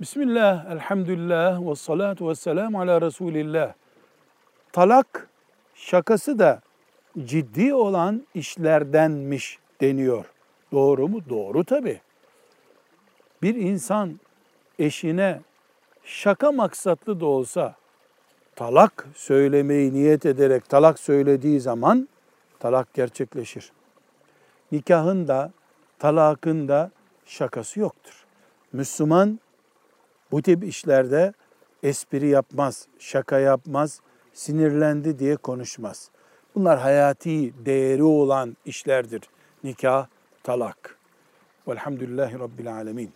Bismillah, elhamdülillah, ve salatu ve selamu ala Resulillah. Talak şakası da ciddi olan işlerdenmiş deniyor. Doğru mu? Doğru tabi. Bir insan eşine şaka maksatlı da olsa talak söylemeyi niyet ederek talak söylediği zaman talak gerçekleşir. Nikahın da talakın da şakası yoktur. Müslüman bu tip işlerde espri yapmaz, şaka yapmaz, sinirlendi diye konuşmaz. Bunlar hayati değeri olan işlerdir. Nikah, talak. Velhamdülillahi Rabbil Alemin.